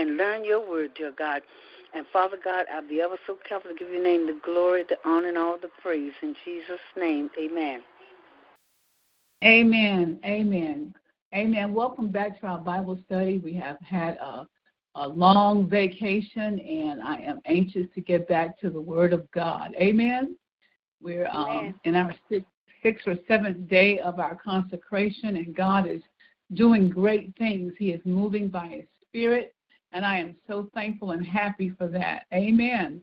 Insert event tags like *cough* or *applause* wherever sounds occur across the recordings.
And learn your word, dear God. And Father God, I'll be ever so careful to give your name the glory, the honor, and all the praise. In Jesus' name, amen. Amen. Amen. Amen. Welcome back to our Bible study. We have had a, a long vacation, and I am anxious to get back to the Word of God. Amen. We're um, in our sixth, sixth or seventh day of our consecration, and God is doing great things. He is moving by His Spirit, and I am so thankful and happy for that. Amen.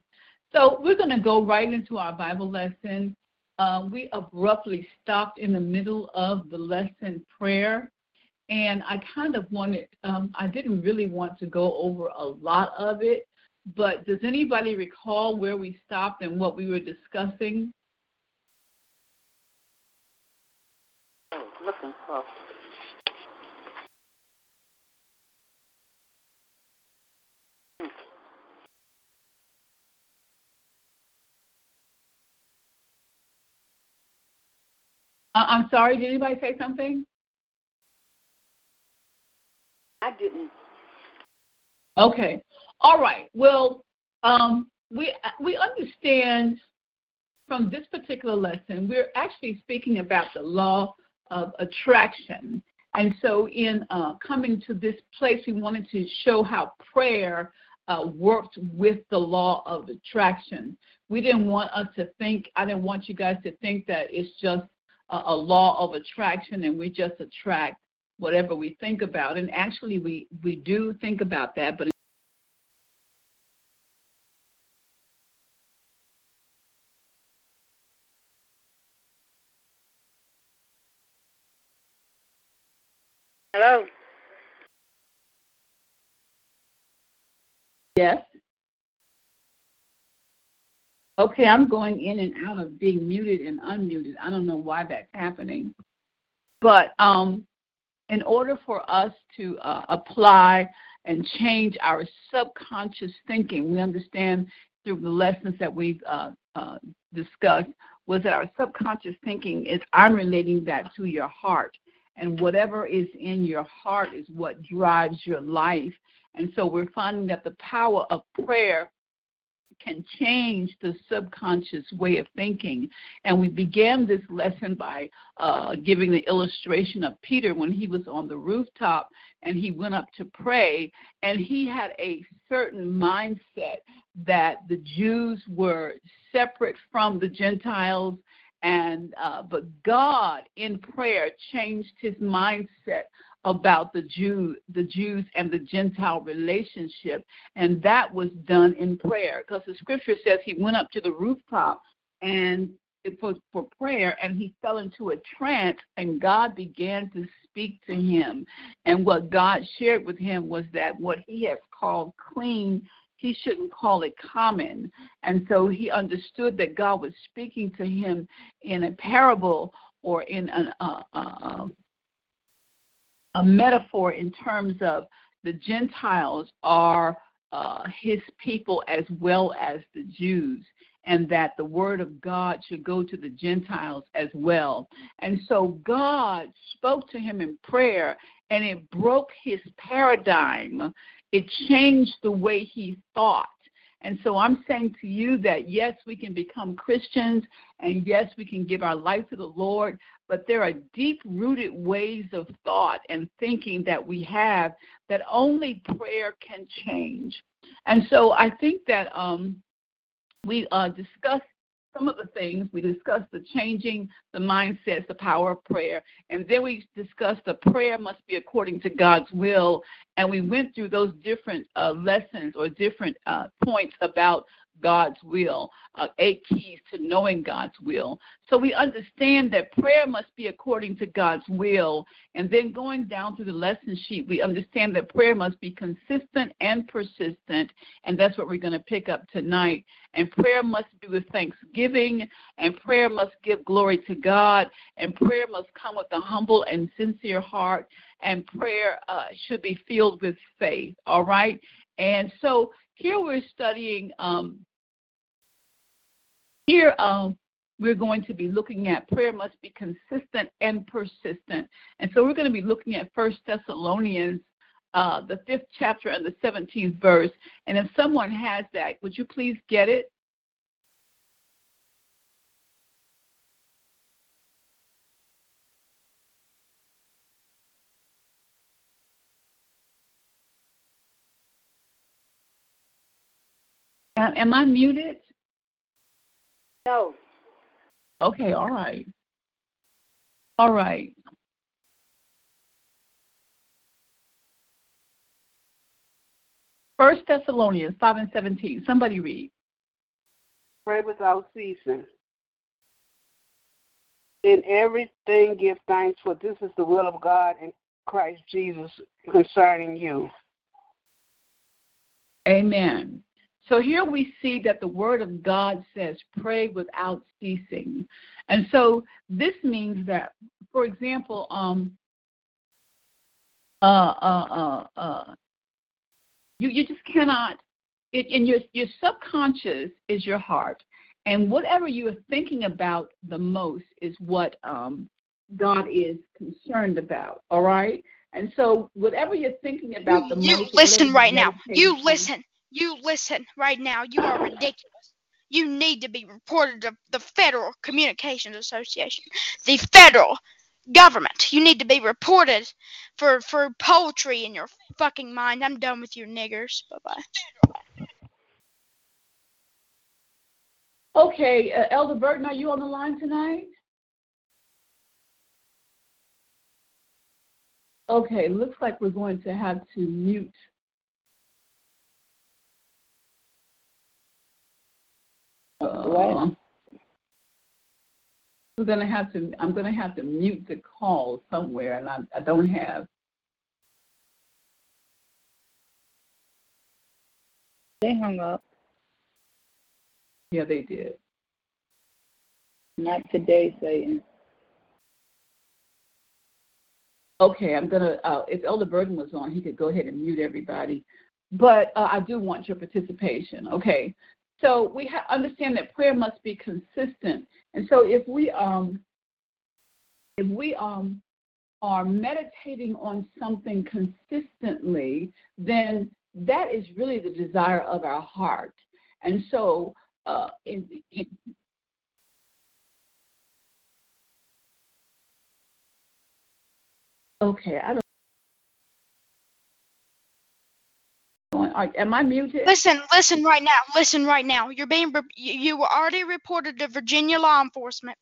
So we're going to go right into our Bible lesson. Uh, we abruptly stopped in the middle of the lesson prayer and I kind of wanted, um, I didn't really want to go over a lot of it, but does anybody recall where we stopped and what we were discussing? Oh, looking. I'm sorry, did anybody say something? I didn't. Okay. All right. Well, um, we we understand from this particular lesson, we're actually speaking about the law of attraction. And so, in uh, coming to this place, we wanted to show how prayer uh, worked with the law of attraction. We didn't want us to think, I didn't want you guys to think that it's just a, a law of attraction and we just attract whatever we think about. And actually, we, we do think about that, but Hello. Yes. Okay, I'm going in and out of being muted and unmuted. I don't know why that's happening. But um, in order for us to uh, apply and change our subconscious thinking, we understand through the lessons that we've uh, uh, discussed was that our subconscious thinking is I'm relating that to your heart. And whatever is in your heart is what drives your life. And so we're finding that the power of prayer can change the subconscious way of thinking. And we began this lesson by uh, giving the illustration of Peter when he was on the rooftop and he went up to pray, and he had a certain mindset that the Jews were separate from the Gentiles. And uh, but God in prayer changed his mindset about the Jew, the Jews and the Gentile relationship, and that was done in prayer. Because the scripture says he went up to the rooftop and it was for prayer, and he fell into a trance, and God began to speak to him. And what God shared with him was that what he has called clean, he shouldn't call it common. And so he understood that God was speaking to him in a parable or in an, uh, uh, a metaphor in terms of the Gentiles are uh, his people as well as the Jews, and that the word of God should go to the Gentiles as well. And so God spoke to him in prayer, and it broke his paradigm. It changed the way he thought. And so I'm saying to you that yes, we can become Christians and yes, we can give our life to the Lord, but there are deep rooted ways of thought and thinking that we have that only prayer can change. And so I think that um, we uh, discussed some of the things. We discussed the changing the mindsets, the power of prayer. And then we discussed the prayer must be according to God's will. And we went through those different uh, lessons or different uh, points about God's will, uh, eight keys to knowing God's will. So we understand that prayer must be according to God's will. And then going down through the lesson sheet, we understand that prayer must be consistent and persistent. And that's what we're going to pick up tonight. And prayer must be with thanksgiving, and prayer must give glory to God, and prayer must come with a humble and sincere heart, and prayer uh, should be filled with faith. All right? And so here we're studying um, here, um, we're going to be looking at prayer must be consistent and persistent. And so we're going to be looking at First Thessalonians, uh, the fifth chapter and the 17th verse. And if someone has that, would you please get it? Am I muted? No. Okay, all right. All right. First Thessalonians 5 and 17. Somebody read. Pray without ceasing. In everything give thanks, for this is the will of God in Christ Jesus concerning you. Amen. So here we see that the word of God says, pray without ceasing. And so this means that, for example, um, uh, uh, uh, uh, you, you just cannot, it, and your, your subconscious is your heart. And whatever you are thinking about the most is what um, God is concerned about, all right? And so whatever you're thinking about the you most. listen right now. You listen. You listen right now. You are ridiculous. You need to be reported to the Federal Communications Association, the federal government. You need to be reported for for poetry in your fucking mind. I'm done with you niggers. Bye bye. Okay, uh, Elder Burton, are you on the line tonight? Okay, looks like we're going to have to mute Uh, we're gonna have to. I'm gonna have to mute the call somewhere, and I, I don't have. They hung up. Yeah, they did. Not today, Satan. Okay, I'm gonna. Uh, if Elder Burton was on, he could go ahead and mute everybody. But uh, I do want your participation. Okay, so we ha- understand that prayer must be consistent. And so if we um if we um are meditating on something consistently, then that is really the desire of our heart. And so uh, in, in, okay, I don't. Am I muted? Listen, listen right now. Listen right now. You're being you were already reported to Virginia law enforcement,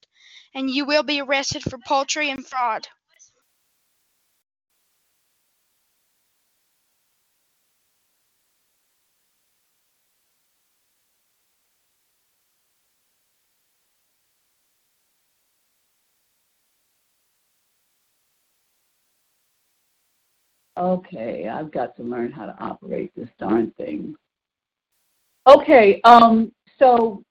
and you will be arrested for poultry and fraud. Okay, I've got to learn how to operate this darn thing. Okay, um, so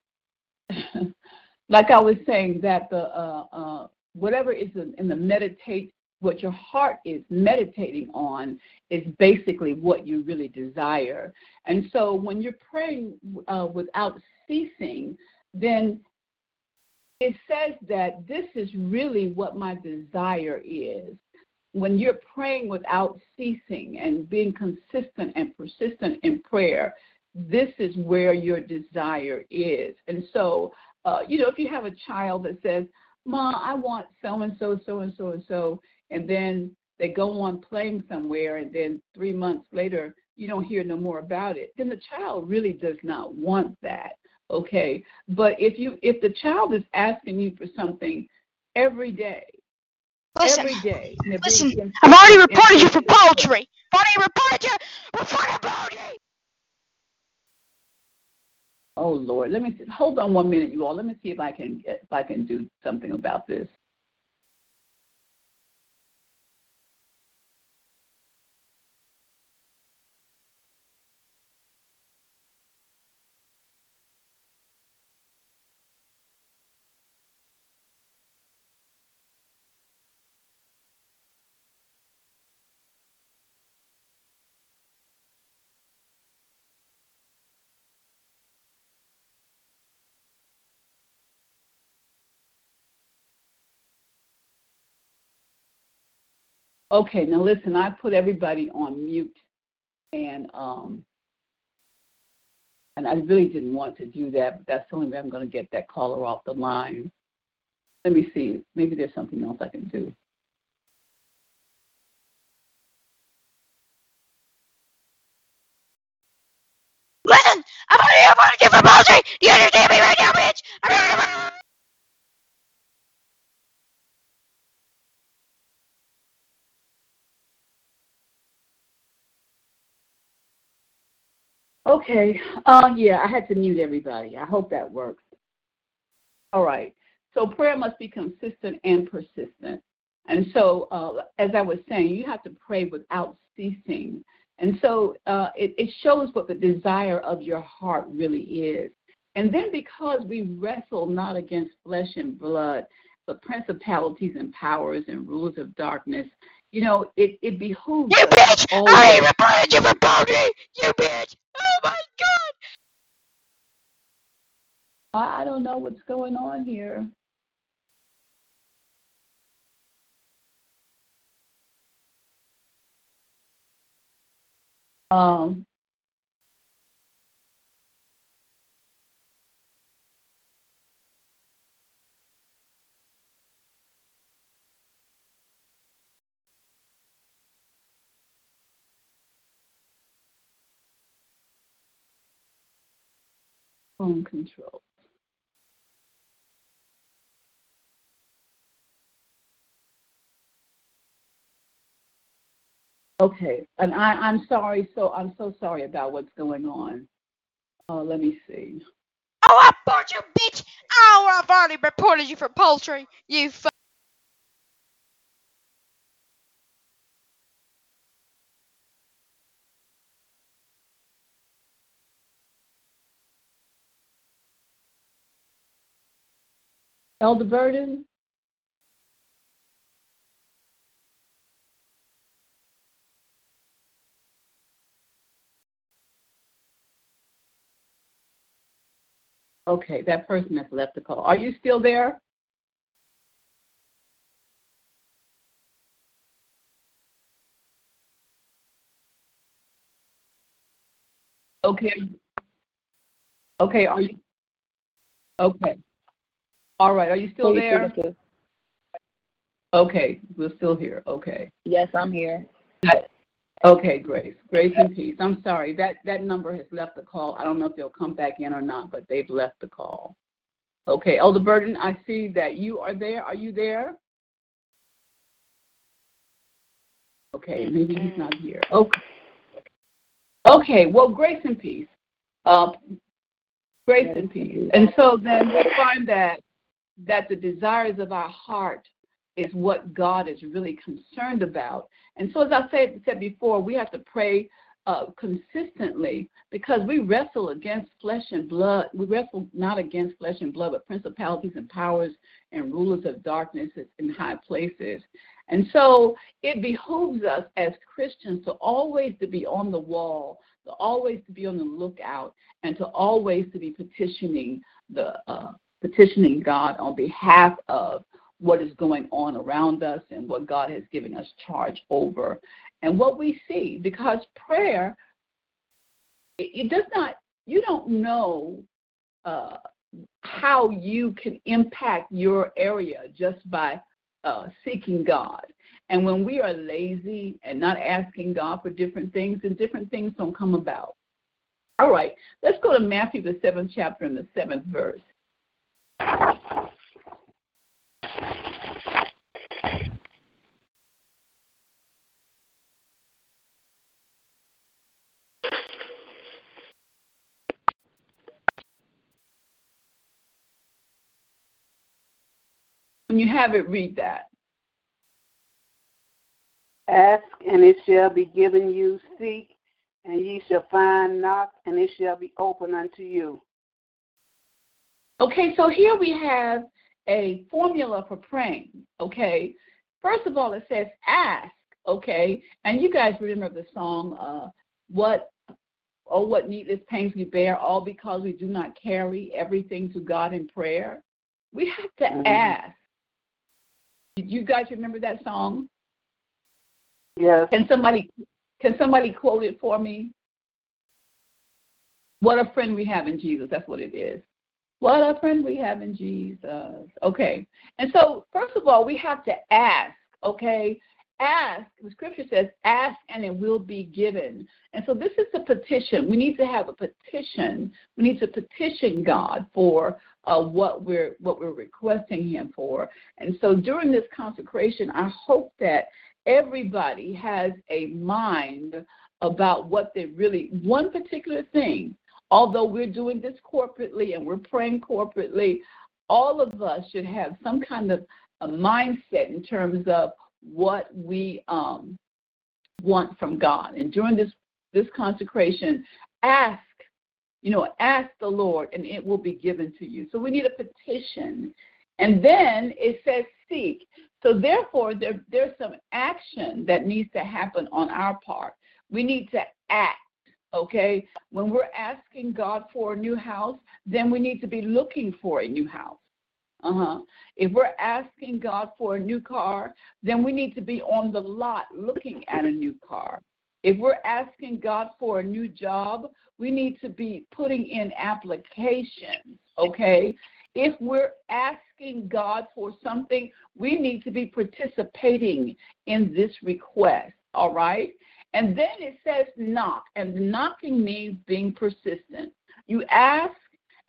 *laughs* like I was saying, that the uh, uh, whatever is in the meditate, what your heart is meditating on is basically what you really desire. And so when you're praying uh, without ceasing, then it says that this is really what my desire is when you're praying without ceasing and being consistent and persistent in prayer, this is where your desire is. And so, uh, you know, if you have a child that says, Mom, I want so and so, so and so and so, and then they go on playing somewhere, and then three months later, you don't hear no more about it, then the child really does not want that. Okay. But if you if the child is asking you for something every day, Listen, every day. Listen, I've already reported you for poultry. I've already reported you for poultry. Oh Lord, let me see. hold on one minute, you all. Let me see if I can get, if I can do something about this. Okay, now listen, I put everybody on mute and um and I really didn't want to do that, but that's the only way I'm gonna get that caller off the line. Let me see. Maybe there's something else I can do. Listen, I'm on here. I'm on a different policy. Do you understand me right now, bitch? Okay. Uh yeah, I had to mute everybody. I hope that works. All right. So prayer must be consistent and persistent. And so, uh, as I was saying, you have to pray without ceasing. And so uh, it, it shows what the desire of your heart really is. And then because we wrestle not against flesh and blood, but principalities and powers and rulers of darkness, you know, it, it behooves You us bitch! I always- I reported you for poultry! You bitch! Oh my god! I I don't know what's going on here. Um, phone control. Okay, and I, I'm sorry. So I'm so sorry about what's going on. Uh, let me see. Oh, I bought you, bitch! Oh, I've already reported you for poultry. You fu- Elder Burden. Okay, that person has left the call. Are you still there? Okay. Okay, are you? Okay. All right, are you still there? Okay, we're still here. Okay. Yes, I'm here. Okay, Grace. Grace and peace. I'm sorry. That that number has left the call. I don't know if they'll come back in or not, but they've left the call. Okay, Elder Burden, I see that you are there. Are you there? Okay, maybe he's not here. Okay. Okay, well, grace and peace. Uh, grace and peace. And so then we find that that the desires of our heart is what God is really concerned about. And so, as I said, said before, we have to pray uh, consistently because we wrestle against flesh and blood. We wrestle not against flesh and blood, but principalities and powers and rulers of darkness in high places. And so it behooves us as Christians to always to be on the wall, to always to be on the lookout, and to always to be petitioning the uh, petitioning God on behalf of what is going on around us and what God has given us charge over. And what we see, because prayer, it, does not, you don't know uh, how you can impact your area just by uh, seeking God. And when we are lazy and not asking God for different things, then different things don't come about. All right, let's go to Matthew, the seventh chapter, and the seventh verse. When you have it, read that. Ask, and it shall be given you. Seek, and ye shall find. Knock, and it shall be open unto you. Okay, so here we have a formula for praying. Okay, first of all, it says ask. Okay, and you guys remember the song, uh, "What Oh, what needless pains we bear, all because we do not carry everything to God in prayer. We have to mm-hmm. ask. Did you guys remember that song? Yes. Can somebody can somebody quote it for me? What a friend we have in Jesus. That's what it is. What a friend we have in Jesus. Okay. And so, first of all, we have to ask, okay? ask, the scripture says, ask and it will be given. And so this is a petition. We need to have a petition. We need to petition God for uh, what we're what we're requesting Him for. And so during this consecration, I hope that everybody has a mind about what they really one particular thing. Although we're doing this corporately and we're praying corporately, all of us should have some kind of a mindset in terms of what we um, want from God. And during this this consecration, ask, you know, ask the Lord, and it will be given to you. So we need a petition, and then it says seek. So therefore, there, there's some action that needs to happen on our part. We need to act. Okay, when we're asking God for a new house, then we need to be looking for a new house. Uh-huh. If we're asking God for a new car, then we need to be on the lot looking at a new car. If we're asking God for a new job, we need to be putting in applications, okay? If we're asking God for something, we need to be participating in this request, all right? And then it says knock, and knocking means being persistent. You ask,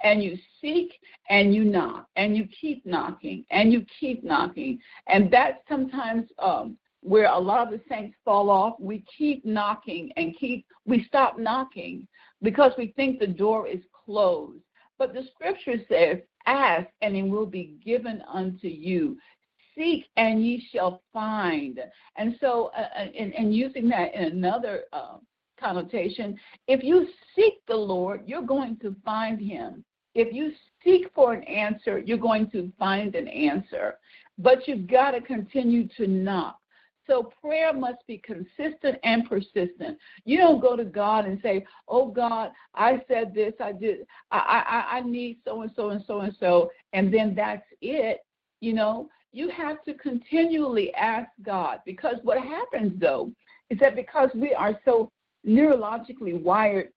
and you seek and you knock and you keep knocking and you keep knocking. And that's sometimes um, where a lot of the saints fall off. We keep knocking and keep, we stop knocking because we think the door is closed. But the scripture says, Ask and it will be given unto you. Seek and ye shall find. And so, uh, and, uh, and using that in another uh, connotation. If you seek the Lord, you're going to find him. If you seek for an answer, you're going to find an answer. But you've got to continue to knock. So prayer must be consistent and persistent. You don't go to God and say, "Oh God, I said this, I did, I I, I need so and so and so and so," and then that's it. You know, you have to continually ask God because what happens though is that because we are so neurologically wired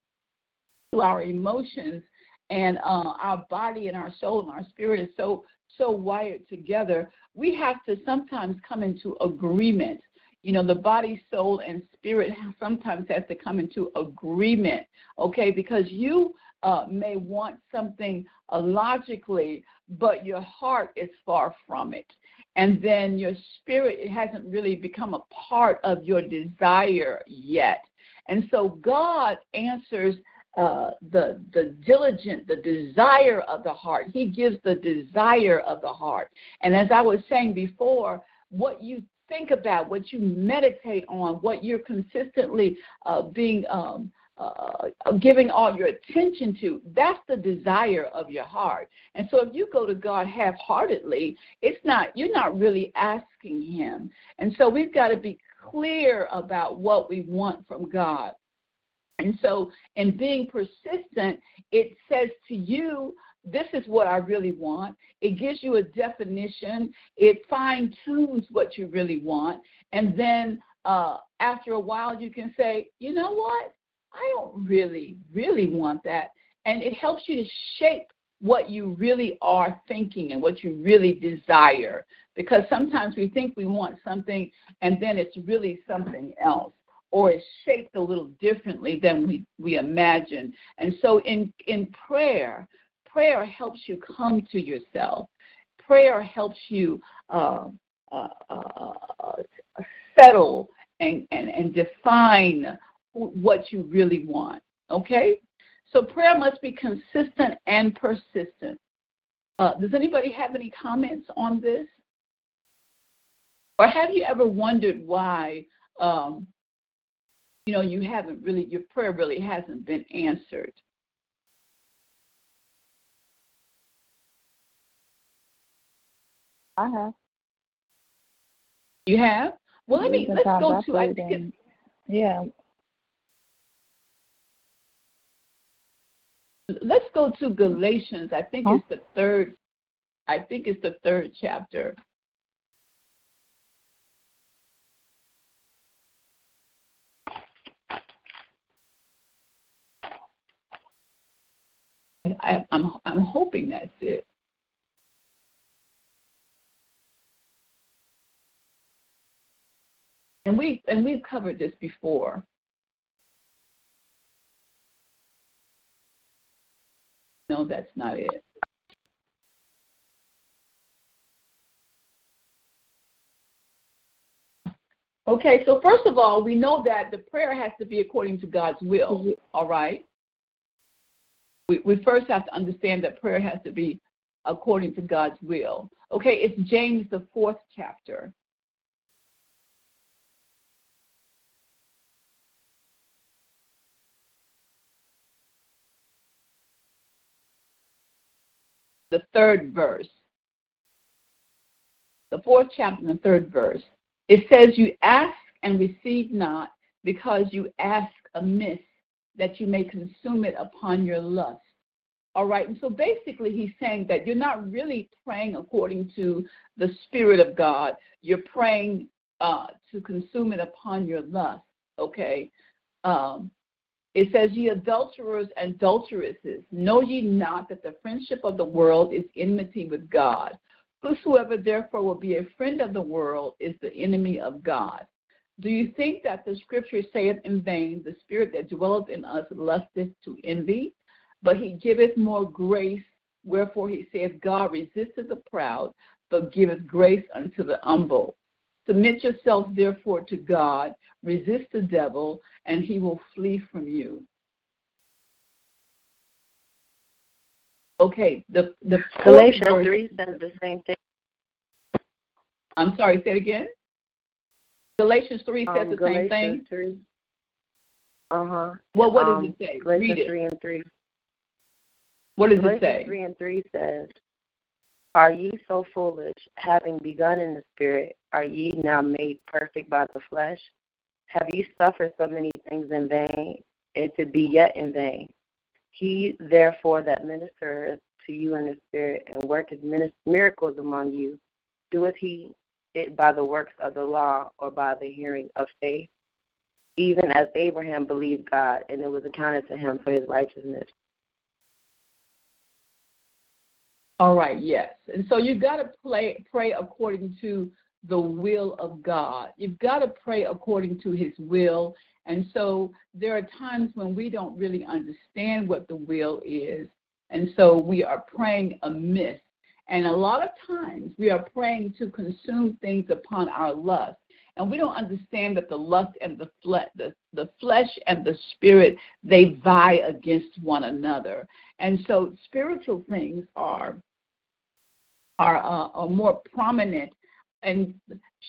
to our emotions and uh, our body and our soul and our spirit is so so wired together we have to sometimes come into agreement. You know the body soul and spirit *laughs* sometimes has to come into agreement okay? Because you uh, may want something uh, logically but your heart is far from it and then your spirit it hasn't really become a part of your desire yet and so God answers uh, the the diligent, the desire of the heart. He gives the desire of the heart. And as I was saying before, what you think about, what you meditate on, what you're consistently uh, being um, uh, giving all your attention to, that's the desire of your heart. And so if you go to God half-heartedly, it's not you're not really asking Him. And so we've got to be clear about what we want from God. And so, in being persistent, it says to you, this is what I really want. It gives you a definition. It fine tunes what you really want. And then uh, after a while, you can say, you know what? I don't really, really want that. And it helps you to shape what you really are thinking and what you really desire. Because sometimes we think we want something and then it's really something else or it's shaped a little differently than we, we imagine. And so in, in prayer, prayer helps you come to yourself. Prayer helps you uh, uh, uh, settle and, and, and define what you really want. Okay? So prayer must be consistent and persistent. Uh, does anybody have any comments on this? Or have you ever wondered why, um, you know, you haven't really, your prayer really hasn't been answered? I have. You have? Well, let me, let's go to, I think it's Yeah, let's go to Galatians. I think Huh? it's the third. I think it's the third chapter. I, I'm I'm hoping that's it. And we and we've covered this before. No, that's not it. Okay, so first of all, we know that the prayer has to be according to God's will, mm-hmm. all right? We, we first have to understand that prayer has to be according to God's will. Okay, it's James, the fourth chapter. The third verse. The fourth chapter and the third verse. It says, You ask and receive not because you ask amiss that you may consume it upon your lust. All right, and so basically he's saying that you're not really praying according to the Spirit of God. You're praying uh, to consume it upon your lust, okay? Um, it says, Ye adulterers and adulteresses, know ye not that the friendship of the world is enmity with God? Whosoever therefore will be a friend of the world is the enemy of God. Do you think that the scripture saith in vain, The spirit that dwelleth in us lusteth to envy? But he giveth more grace, wherefore he saith, God resisteth the proud, but giveth grace unto the humble. Submit yourselves therefore to God, resist the devil, and he will flee from you. Okay, the the Galatians verse- 3 says the same thing. I'm sorry, say it again. Galatians 3 says Um, the same thing. 3. Uh-huh. Well, what does um, it say? Galatians Read it. 3 and 3. What does it Galatians say? 3 and 3 says, Are ye so foolish, having begun in the Spirit, are ye now made perfect by the flesh? Have you suffered so many things in vain, and to be yet in vain? He, therefore, that ministereth to you in the Spirit, and worketh miracles among you, doeth he it by the works of the law, or by the hearing of faith? Even as Abraham believed God, and it was accounted to him for his righteousness. All right, yes. And so you've got to play, pray according to the will of God. You've got to pray according to his will. And so there are times when we don't really understand what the will is. And so we are praying amiss. And a lot of times we are praying to consume things upon our lust. And we don't understand that the lust and the flesh, the, the flesh and the spirit, they vie against one another. And so spiritual things are are, uh, are more prominent and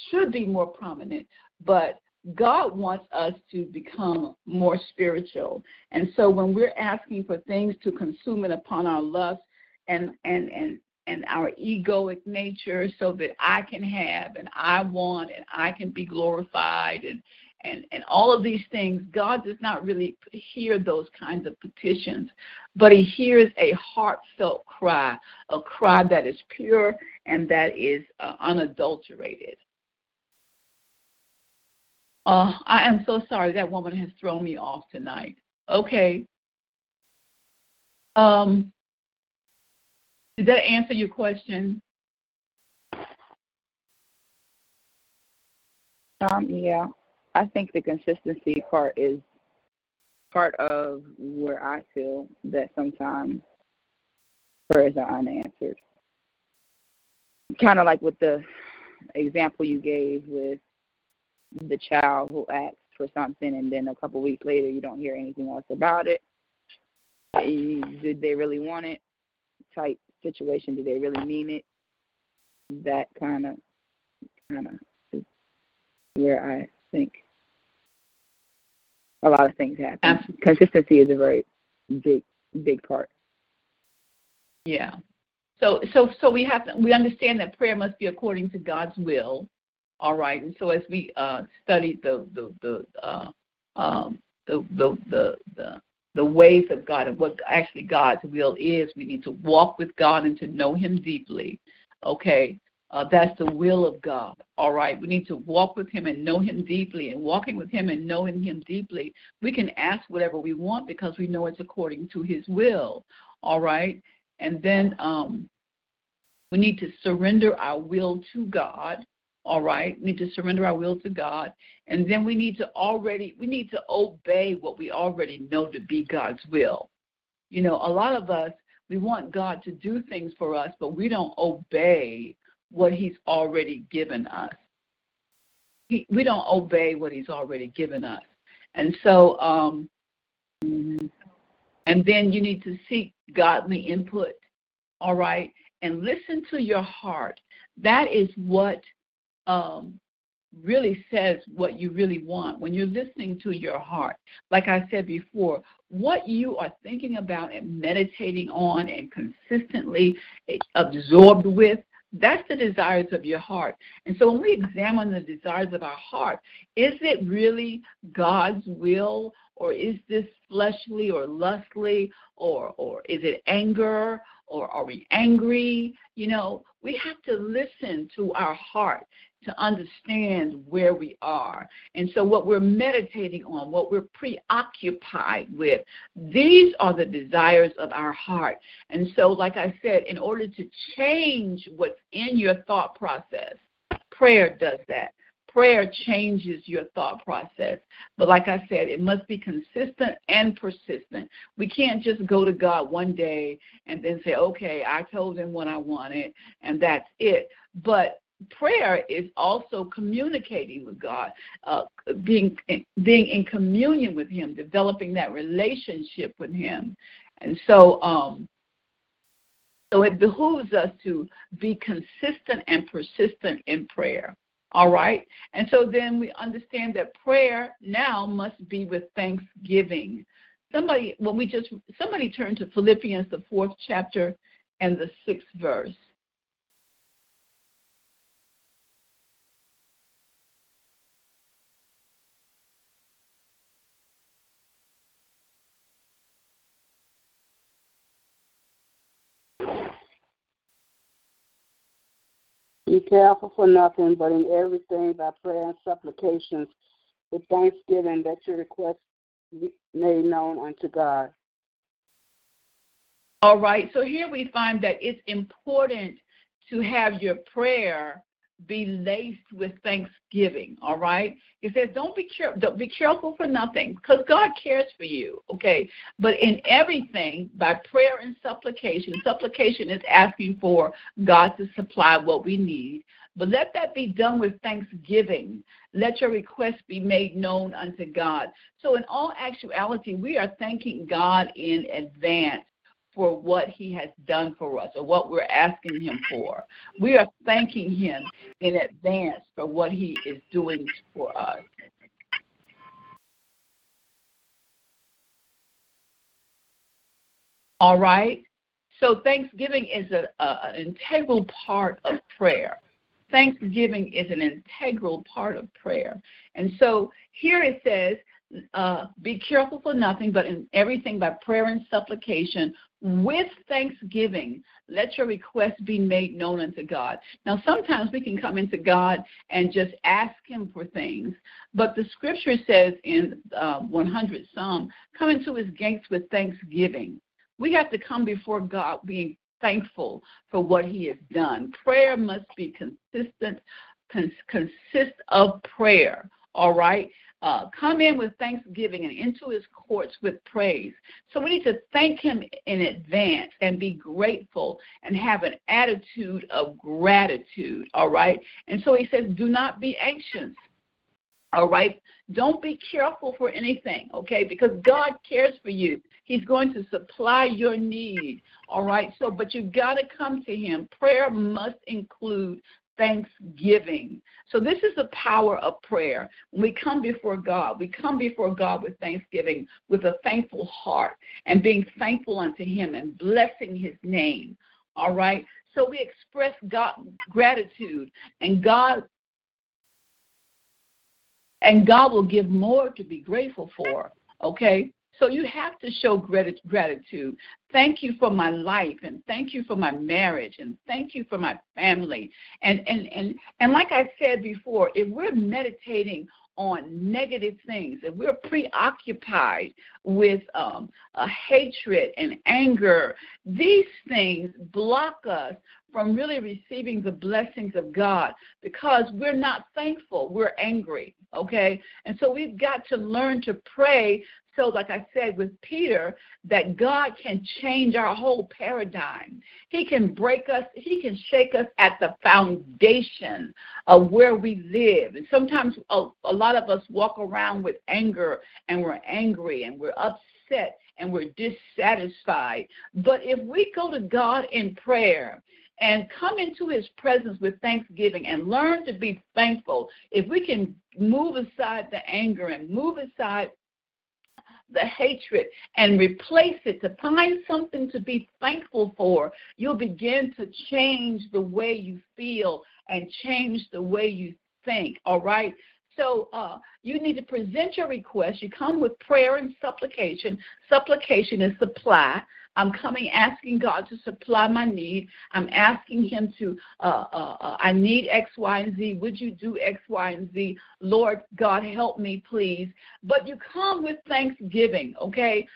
should be more prominent, but God wants us to become more spiritual. And so when we're asking for things to consume it upon our lust and and and and our egoic nature so that I can have and I want and I can be glorified and and and all of these things God does not really hear those kinds of petitions but he hears a heartfelt cry a cry that is pure and that is uh, unadulterated uh, I am so sorry that woman has thrown me off tonight. Okay. Um, did that answer your question? Um, yeah, I think the consistency part is part of where I feel that sometimes prayers are unanswered. Kind of like with the example you gave with the child who asks for something and then a couple weeks later you don't hear anything else about it. Eh, Did they really want it? Type situation. Did they really mean it? That kind of kind of where I think a lot of things happen. Absolutely. Consistency is a very big big part. Yeah. So so so we have to we understand that prayer must be according to God's will. All right. And so as we uh studied the the the uh um the the the, the the ways of God and what actually God's will is. We need to walk with God and to know Him deeply. Okay, uh, that's the will of God. All right, we need to walk with Him and know Him deeply. And walking with Him and knowing Him deeply, we can ask whatever we want because we know it's according to His will. All right, and then um, we need to surrender our will to God. All right, we need to surrender our will to God, and then we need to already we need to obey what we already know to be God's will. You know, a lot of us we want God to do things for us, but we don't obey what He's already given us. He, we don't obey what He's already given us, and so um, and then you need to seek godly input. All right, and listen to your heart. That is what um, really says what you really want when you're listening to your heart. Like I said before, what you are thinking about and meditating on and consistently absorbed with, that's the desires of your heart. And so when we examine the desires of our heart, is it really God's will or is this fleshly or lustly or or is it anger or are we angry? You know, we have to listen to our heart to understand where we are. And so, what we're meditating on, what we're preoccupied with, these are the desires of our heart. And so, like I said, in order to change what's in your thought process, prayer does that. Prayer changes your thought process. But like I said, it must be consistent and persistent. We can't just go to God one day and then say, okay, I told him what I wanted, and that's it. But prayer is also communicating with God, uh, being being in communion with Him, developing that relationship with Him, and so um, so it behooves us to be consistent and persistent in prayer. All right, and so then we understand that prayer now must be with thanksgiving. Somebody, when we just somebody turn to Philippians the fourth chapter and the sixth verse. Be careful for nothing, but in everything by prayer and supplications with thanksgiving that your requests be made known unto God. All right, so here we find that it's important to have your prayer be laced with thanksgiving. All right. He says, don't be careful. Don't be careful for nothing, because God cares for you. Okay. But in everything, by prayer and supplication, supplication is asking for God to supply what we need. But let that be done with thanksgiving. Let your request be made known unto God. So, in all actuality, we are thanking God in advance for what he has done for us or what we're asking him for. We are thanking him in advance for what he is doing for us. All right? So Thanksgiving is a, a, an integral part of prayer. Thanksgiving is an integral part of prayer. And so here it says, uh, be careful for nothing, but in everything by prayer and supplication with thanksgiving, let your requests be made known unto God. Now, sometimes we can come into God and just ask Him for things, but the scripture says in uh, 100 Psalm, come into His gates with thanksgiving. We have to come before God being thankful for what He has done. Prayer must be consistent, cons- consist of prayer. All right uh, come in with thanksgiving and into his courts with praise. So we need to thank him in advance and be grateful and have an attitude of gratitude, all right? And so he says, do not be anxious, all right? Don't be careful for anything, okay? Because God cares for you. He's going to supply your need, all right? So, but you've got to come to him. Prayer must include thanksgiving. So this is the power of prayer. When we come before God, we come before God with thanksgiving, with a thankful heart, and being thankful unto Him and blessing His name. All right. So we express God gratitude, and God and God will give more to be grateful for. Okay. So you have to show gratitude. Thank you for my life and thank you for my marriage and thank you for my family. And and and and like I said before, if we're meditating on negative things, if we're preoccupied with um, hatred and anger, these things block us from really receiving the blessings of God because we're not thankful. We're angry, okay? And so we've got to learn to pray so, like I said with Peter, that God can change our whole paradigm. He can break us, He can shake us at the foundation of where we live. And sometimes a, a lot of us walk around with anger and we're angry and we're upset and we're dissatisfied. But if we go to God in prayer, and come into his presence with thanksgiving and learn to be thankful. If we can move aside the anger and move aside the hatred and replace it to find something to be thankful for, you'll begin to change the way you feel and change the way you think. All right. So uh, you need to present your request. You come with prayer and supplication. Supplication is supply. I'm coming asking God to supply my need. I'm asking Him to, uh, uh, uh, I need X, Y, and Z. Would you do X, Y, and Z? Lord God, help me, please. But you come with thanksgiving, okay?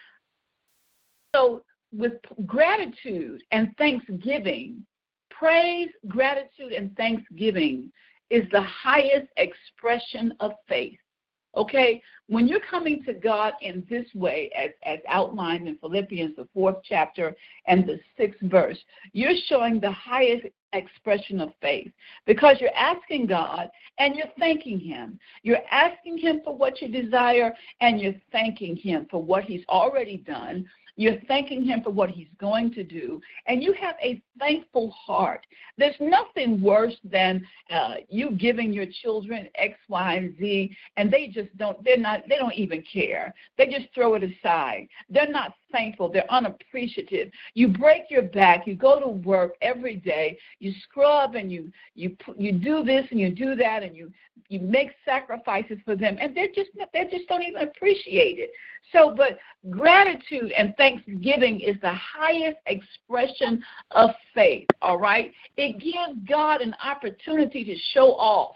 So, with gratitude and thanksgiving, praise, gratitude, and thanksgiving is the highest expression of faith. Okay, when you're coming to God in this way, as, as outlined in Philippians, the fourth chapter and the sixth verse, you're showing the highest expression of faith because you're asking God and you're thanking Him. You're asking Him for what you desire and you're thanking Him for what He's already done you're thanking Him for what He's going to do, and you have a thankful heart. There's nothing worse than uh, you giving your children X, Y, and Z, and they just don't. They're not. They don't even care. They just throw it aside. They're not thankful. They're unappreciative. You break your back. You go to work every day. You scrub and you you you do this and you do that and you you make sacrifices for them, and they're just they just don't even appreciate it. So, but gratitude and thanksgiving is the highest expression of faith. All right, it gives God an opportunity to show off.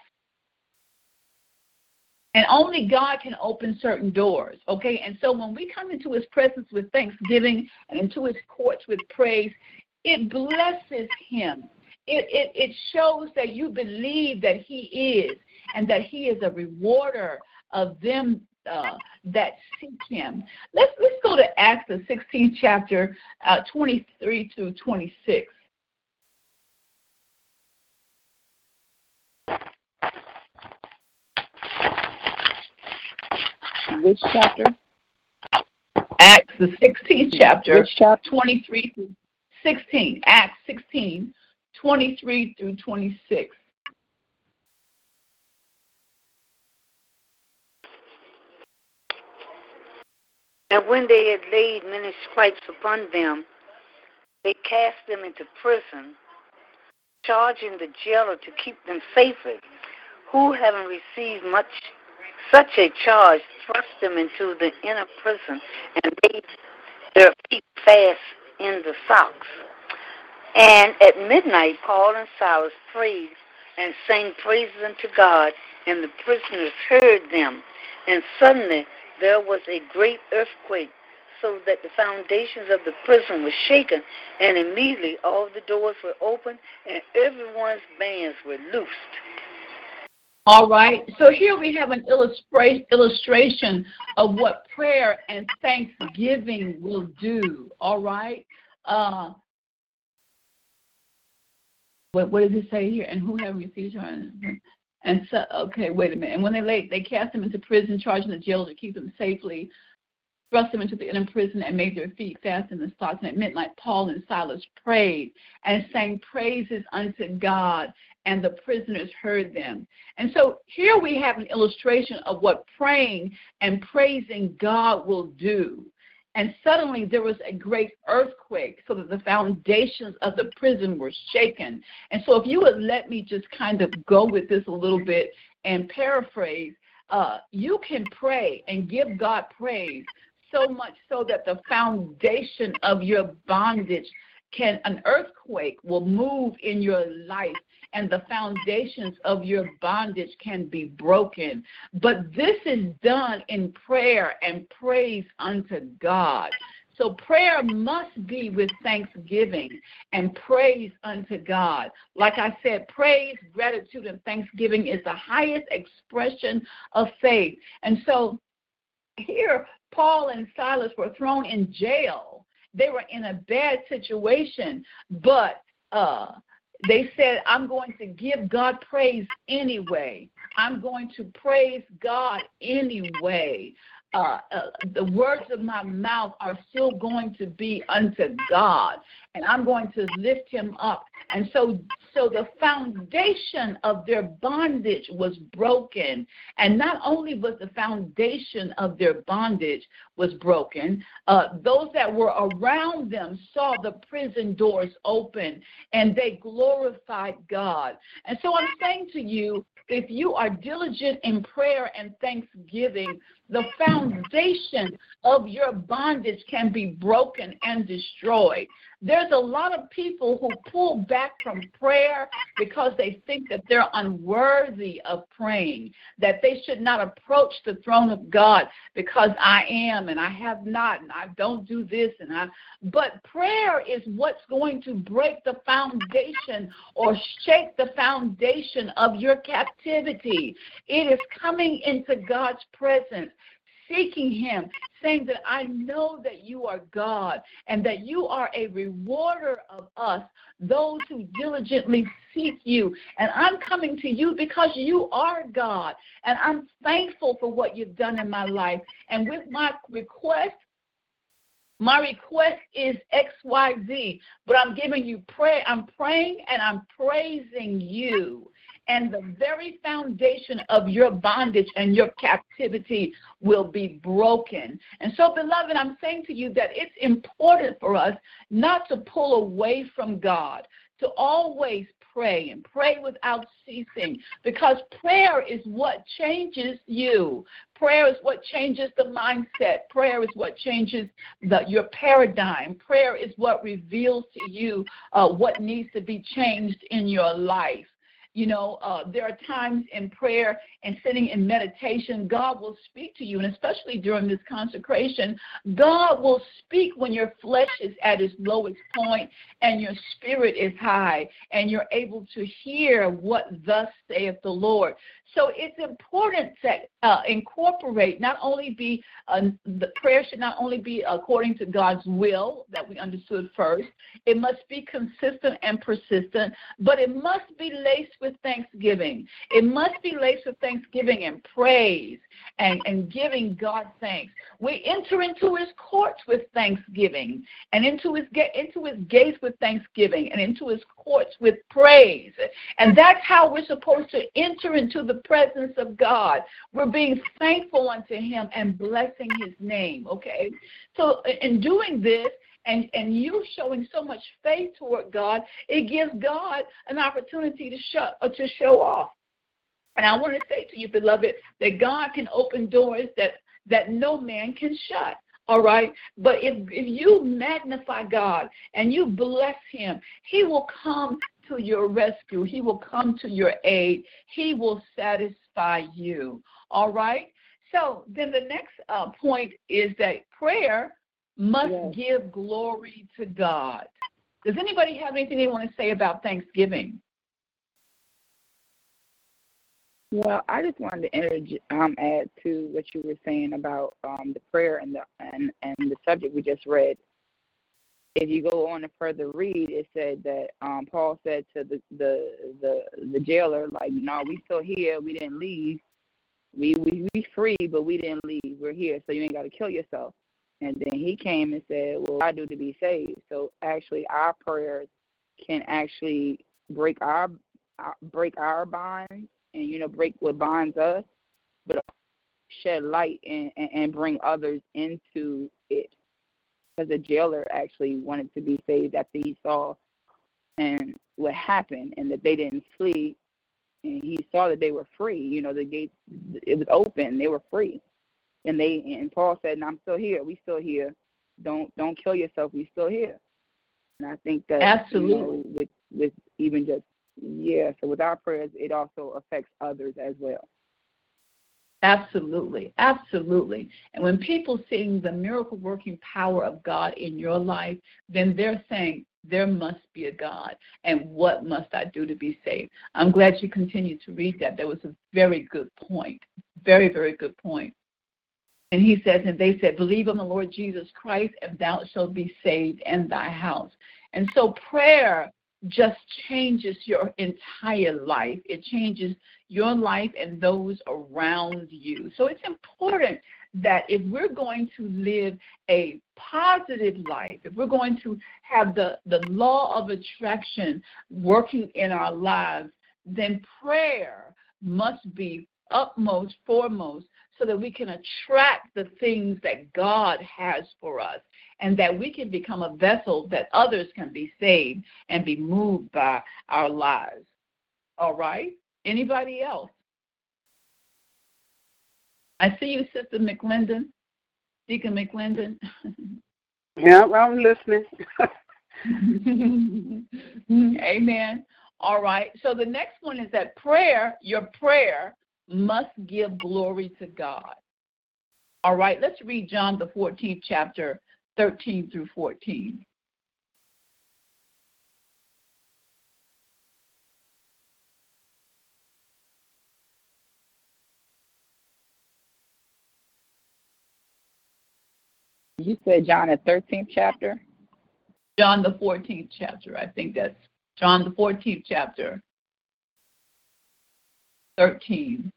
And only God can open certain doors, okay? And so when we come into his presence with thanksgiving and into his courts with praise, it blesses him. It, it, it shows that you believe that he is and that he is a rewarder of them uh, that seek him. Let's let's go to Acts the 16th chapter, uh, 23 to 26. Which chapter? Acts the 16th chapter, Which chapter? 23 through 16. Acts 16, 23 through 26. And when they had laid many stripes upon them, they cast them into prison, charging the jailer to keep them safely, who, having received much such a charge, thrust them into the inner prison and made their feet fast in the socks. And at midnight, Paul and Silas prayed and sang praises unto God, and the prisoners heard them. And suddenly there was a great earthquake, so that the foundations of the prison were shaken, and immediately all the doors were opened, and everyone's bands were loosed. All right. So here we have an illustration of what prayer and thanksgiving will do. All right. Uh, what, what does it say here? And who have received her? and so, okay, wait a minute. And when they laid, they cast them into prison, charging the jailer to keep them safely, thrust them into the inner prison, and made their feet fast in the stocks. And at midnight, Paul and Silas prayed and sang praises unto God, and the prisoners heard them. And so here we have an illustration of what praying and praising God will do. And suddenly there was a great earthquake so that the foundations of the prison were shaken. And so, if you would let me just kind of go with this a little bit and paraphrase, uh, you can pray and give God praise so much so that the foundation of your bondage can, an earthquake will move in your life and the foundations of your bondage can be broken. But this is done in prayer and praise unto God. So prayer must be with thanksgiving and praise unto God. Like I said, praise, gratitude, and thanksgiving is the highest expression of faith. And so here, Paul and Silas were thrown in jail. They were in a bad situation, but uh, they said, I'm going to give God praise anyway. I'm going to praise God anyway. Uh, uh, the words of my mouth are still going to be unto God, and I'm going to lift him up. And so, so the foundation of their bondage was broken, and not only was the foundation of their bondage was broken, uh, those that were around them saw the prison doors open, and they glorified God. And so, I'm saying to you, if you are diligent in prayer and thanksgiving, the foundation of your bondage can be broken and destroyed. There's a lot of people who pull back from prayer because they think that they're unworthy of praying, that they should not approach the throne of God because I am and I have not and I don't do this and I but prayer is what's going to break the foundation or shake the foundation of your captivity. It is coming into God's presence seeking Him, saying that I know that you are God and that you are a rewarder of us, those who diligently seek you. And I'm coming to you because you are God. And I'm thankful for what you've done in my life. And with my request, my request is XYZ, but I'm giving you prayer. I'm praying and I'm praising you and the very foundation of your bondage and your captivity will be broken. And so, beloved, I'm saying to you that it's important for us not to pull away from God, to always pray and pray without ceasing because prayer is what changes you. Prayer is what changes the mindset. Prayer is what changes the, your paradigm. Prayer is what reveals to you uh, what needs to be changed in your life. You know, uh, there are times in prayer and sitting in meditation, God will speak to you, and especially during this consecration, God will speak when your flesh is at its lowest point and your spirit is high, and you're able to hear what thus saith the Lord. So it's important to uh, incorporate, not only be, uh, the prayer should not only be according to God's will that we understood first, it must be consistent and persistent, but it must be laced with thanksgiving. It must be laced with thanksgiving and praise and, and giving God thanks. We enter into his courts with thanksgiving and into his, into his gates with thanksgiving and into his courts with praise. And that's how we're supposed to enter into the presence of God. We're being thankful unto Him and blessing His name, okay? So, in doing this, and, and you showing so much faith toward God, it gives God an opportunity to show, uh, to show off. And I want to say to you, beloved, that God can open doors that, that no man can shut. All right. But if, if you magnify God and you bless him, he will come to your rescue. He will come to your aid. He will satisfy you. All right? So then the next uh, point is that prayer must yes. give glory to God. Does anybody have anything they want to say about Thanksgiving? Well, I just wanted to um, add to what you were saying about um, the prayer and the and, and the subject we just read if you go on to further read, it said that um, Paul said to the, the the the jailer, like, "No, we still here. We didn't leave. We we we free, but we didn't leave. We're here, so you ain't got to kill yourself." And then he came and said, "Well, I do to be saved." So actually, our prayers can actually break our break our bonds and you know break what binds us, but shed light and, and, and bring others into it. Because the jailer actually wanted to be saved after he saw and what happened and that they didn't flee and he saw that they were free. You know, the gate it was open, they were free. And they and Paul said, I'm still here, we still here. Don't don't kill yourself, we still here. And I think that absolutely you know, with with even just yeah, so with our prayers it also affects others as well. Absolutely, absolutely. And when people seeing the miracle working power of God in your life, then they're saying, there must be a God, and what must I do to be saved? I'm glad you continued to read that. That was a very good point. Very, very good point. And he says, and they said, Believe on the Lord Jesus Christ, and thou shalt be saved and thy house. And so prayer just changes your entire life. It changes your life and those around you. So it's important that if we're going to live a positive life, if we're going to have the, the law of attraction working in our lives, then prayer must be upmost, foremost, so that we can attract the things that God has for us and that we can become a vessel that others can be saved and be moved by our lives. All right? Anybody else? I see you, Sister McClendon, Deacon McClendon. *laughs* yeah, I'm listening. *laughs* Amen. All right. So the next one is that prayer, your prayer must give glory to God. All right. Let's read John the 14th chapter, 13 through 14. You said John the 13th chapter? John the 14th chapter. I think that's John the 14th chapter. 13.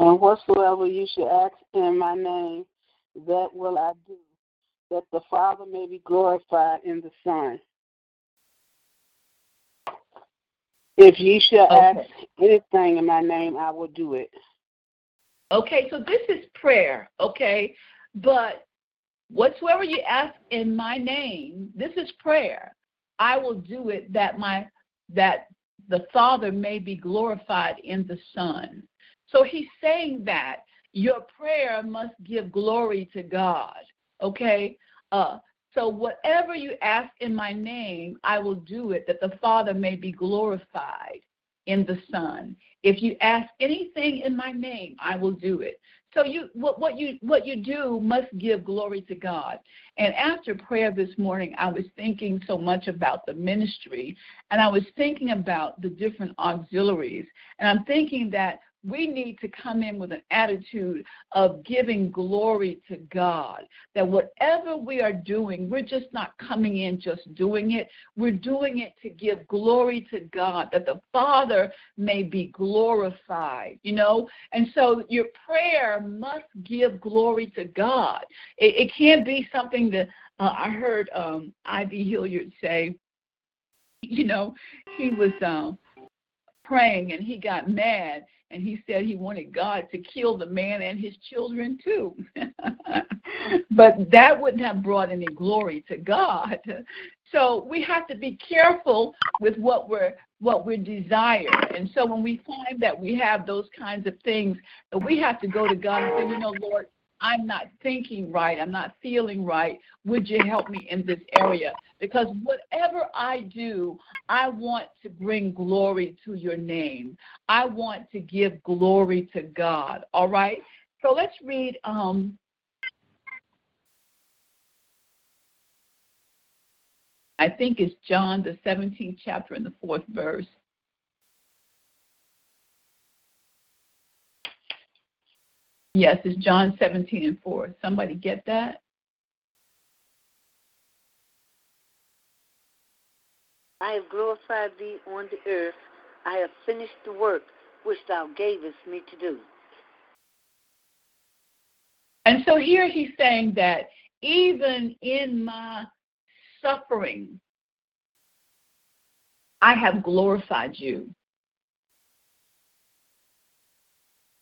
And whatsoever you should ask in my name, that will I do, that the Father may be glorified in the Son. If ye shall okay. ask anything in my name, I will do it. Okay, so this is prayer, okay? But whatsoever you ask in my name, this is prayer. I will do it that my that the Father may be glorified in the Son. So he's saying that your prayer must give glory to God. Okay? Uh, so whatever you ask in my name, I will do it that the Father may be glorified in the Son. If you ask anything in my name, I will do it. So you what, what you what you do must give glory to God. And after prayer this morning, I was thinking so much about the ministry and I was thinking about the different auxiliaries. And I'm thinking that we need to come in with an attitude of giving glory to God. That whatever we are doing, we're just not coming in just doing it. We're doing it to give glory to God, that the Father may be glorified, you know? And so your prayer must give glory to God. It, it can't be something that uh, I heard um, I.V. Hilliard say, you know, he was um, praying and he got mad and he said he wanted God to kill the man and his children too. *laughs* but that wouldn't have brought any glory to God. So we have to be careful with what we're what we desire. And so when we find that we have those kinds of things, we have to go to God and say, you know, Lord, I'm not thinking right, I'm not feeling right. Would you help me in this area? Because whatever I do, I want to bring glory to your name. I want to give glory to God. All right? So let's read um, I think it's John, the 17th chapter, and the fourth verse. Yes, it's John 17 and 4. Somebody get that? I have glorified thee on the earth. I have finished the work which thou gavest me to do. And so here he's saying that even in my suffering, I have glorified you.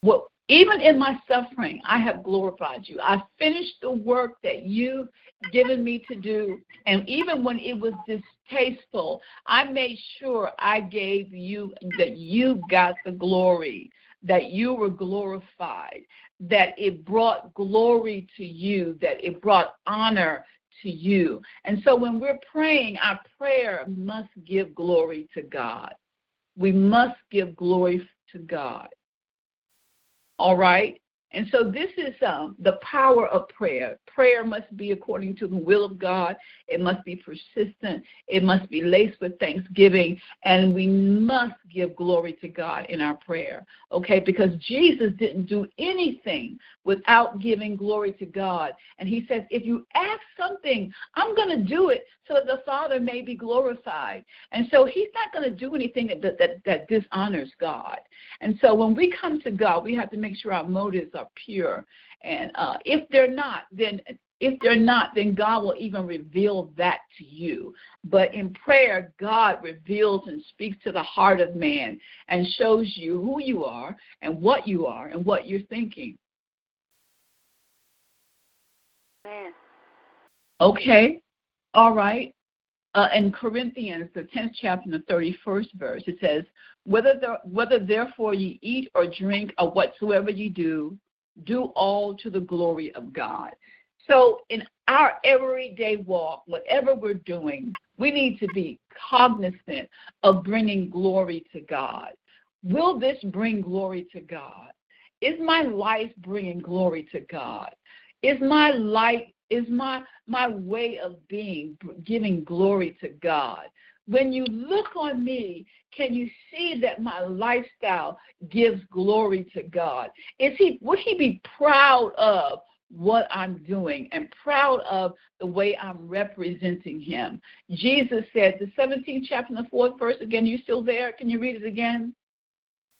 Well, even in my suffering, I have glorified you. I finished the work that you given me to do. And even when it was distasteful, I made sure I gave you that you got the glory, that you were glorified, that it brought glory to you, that it brought honor to you. And so when we're praying, our prayer must give glory to God. We must give glory to God. All right? And so this is um, the power of prayer. Prayer must be according to the will of God. It must be persistent. It must be laced with thanksgiving. And we must give glory to God in our prayer, okay? Because Jesus didn't do anything without giving glory to God. And he says, if you ask something, I'm going to do it so that the Father may be glorified. And so he's not going to do anything that, that, that dishonors God. And so when we come to God, we have to make sure our motives are pure. And uh, if they're not, then if they're not, then God will even reveal that to you. But in prayer, God reveals and speaks to the heart of man and shows you who you are and what you are and what you're thinking. Man. Okay. All right. Uh, in Corinthians, the 10th chapter, the 31st verse, it says, whether, whether therefore ye eat or drink or whatsoever ye do, do all to the glory of God. So, in our everyday walk, whatever we're doing, we need to be cognizant of bringing glory to God. Will this bring glory to God? Is my life bringing glory to God? Is my life is my my way of being giving glory to God? When you look on me, can you see that my lifestyle gives glory to God? Is he would he be proud of what I'm doing and proud of the way I'm representing him. Jesus said, the 17th chapter and the fourth verse, again, you still there? Can you read it again?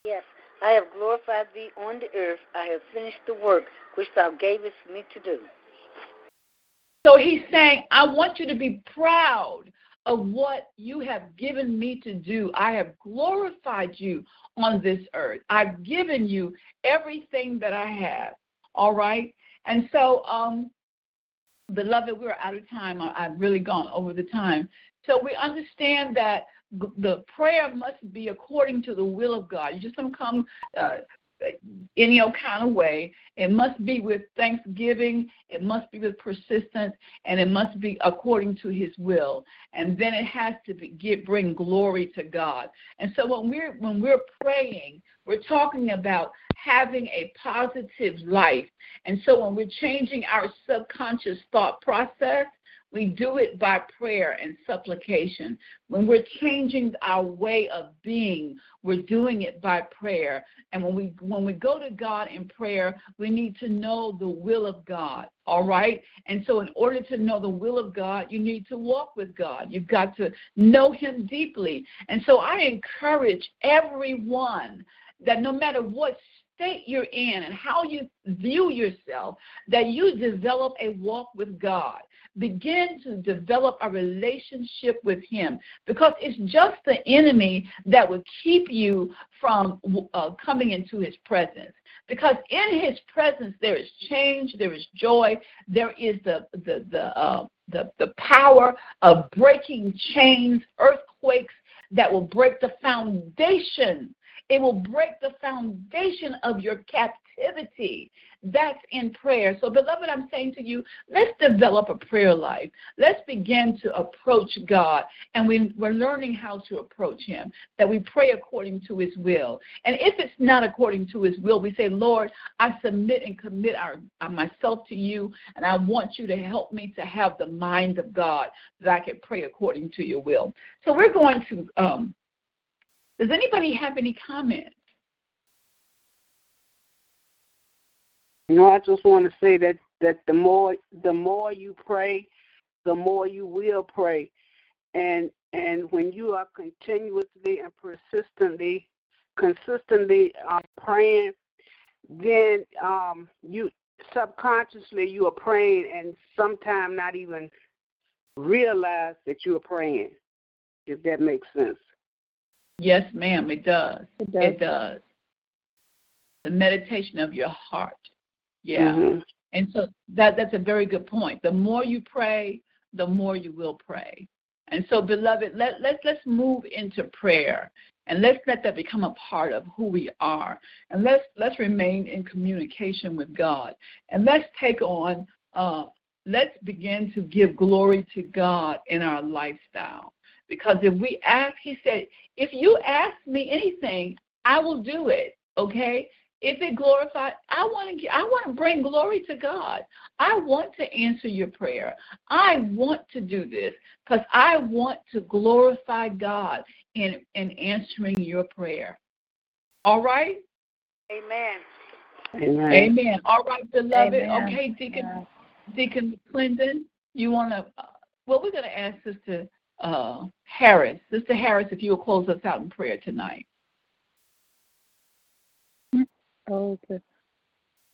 Yes. I have glorified thee on the earth. I have finished the work which thou gavest me to do. So he's saying, I want you to be proud of what you have given me to do. I have glorified you on this earth. I've given you everything that I have. All right? And so, um, beloved, we're out of time. I've really gone over the time. So we understand that the prayer must be according to the will of God. You just don't come uh, any old kind of way. It must be with thanksgiving, it must be with persistence, and it must be according to his will. And then it has to be, get, bring glory to God. And so when we're when we're praying, we're talking about having a positive life. And so when we're changing our subconscious thought process, we do it by prayer and supplication. When we're changing our way of being, we're doing it by prayer. And when we when we go to God in prayer, we need to know the will of God. All right? And so in order to know the will of God, you need to walk with God. You've got to know him deeply. And so I encourage everyone that no matter what state you're in and how you view yourself, that you develop a walk with God begin to develop a relationship with Him because it's just the enemy that will keep you from uh, coming into His presence. Because in His presence there is change, there is joy, there is the the the uh, the, the power of breaking chains, earthquakes that will break the foundation. It will break the foundation of your captivity. That's in prayer. So, beloved, I'm saying to you, let's develop a prayer life. Let's begin to approach God. And we, we're learning how to approach Him, that we pray according to His will. And if it's not according to His will, we say, Lord, I submit and commit our, our, myself to you, and I want you to help me to have the mind of God that I can pray according to your will. So, we're going to, um, does anybody have any comments? You know, I just want to say that that the more the more you pray, the more you will pray, and and when you are continuously and persistently, consistently uh, praying, then um, you subconsciously you are praying, and sometimes not even realize that you are praying. If that makes sense. Yes, ma'am, it does. It does. It does. The meditation of your heart. Yeah. Mhm. And so that that's a very good point. The more you pray, the more you will pray. And so, beloved, let, let, let's move into prayer and let's let that become a part of who we are. And let's let's remain in communication with God. And let's take on uh, let's begin to give glory to God in our lifestyle. Because if we ask, he said, if you ask me anything, I will do it. Okay? If it glorifies, I want to I want to bring glory to God. I want to answer your prayer. I want to do this because I want to glorify God in in answering your prayer. All right? Amen. Amen. Amen. All right, beloved. Amen. Okay, Deacon Yeah. Deacon Clinton, you want to? Uh, well, we're going to ask Sister uh, Harris. Sister Harris, if you will close us out in prayer tonight. Okay.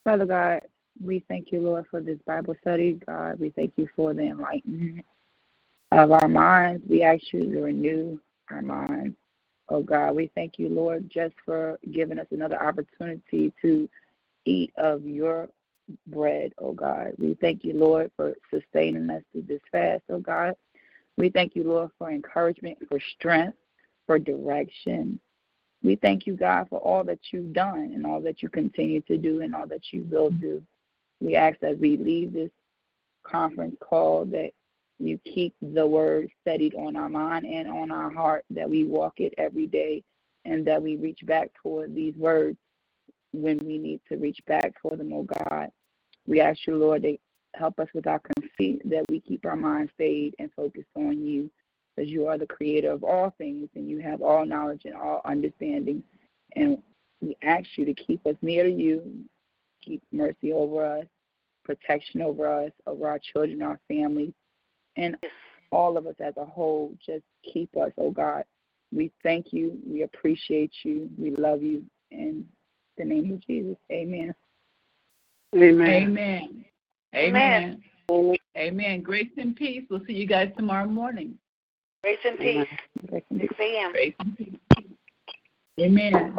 Father God, we thank you, Lord, for this Bible study. God, we thank you for the enlightenment of our minds. We ask you to renew our minds. Oh God, we thank you, Lord, just for giving us another opportunity to eat of your bread, oh God. We thank you, Lord, for sustaining us through this fast, oh God. We thank you, Lord, for encouragement, for strength, for direction. We thank you, God, for all that you've done and all that you continue to do and all that you will do. We ask as we leave this conference call that you keep the word studied on our mind and on our heart, that we walk it every day, and that we reach back toward these words when we need to reach back for them, oh God. We ask you, Lord, to help us with our conceit, that we keep our minds stayed and focused on you, because you are the creator of all things and you have all knowledge and all understanding. And we ask you to keep us near to you, keep mercy over us, protection over us, over our children, our families, and all of us as a whole. Just keep us, oh God. We thank you. We appreciate you. We love you. In the name of Jesus, amen. Amen. Amen. Amen. Amen. Amen. Grace and peace. We'll see you guys tomorrow morning. Grace and peace. Grace and peace. 6 a.m. Grace and peace. Amen.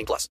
18 plus.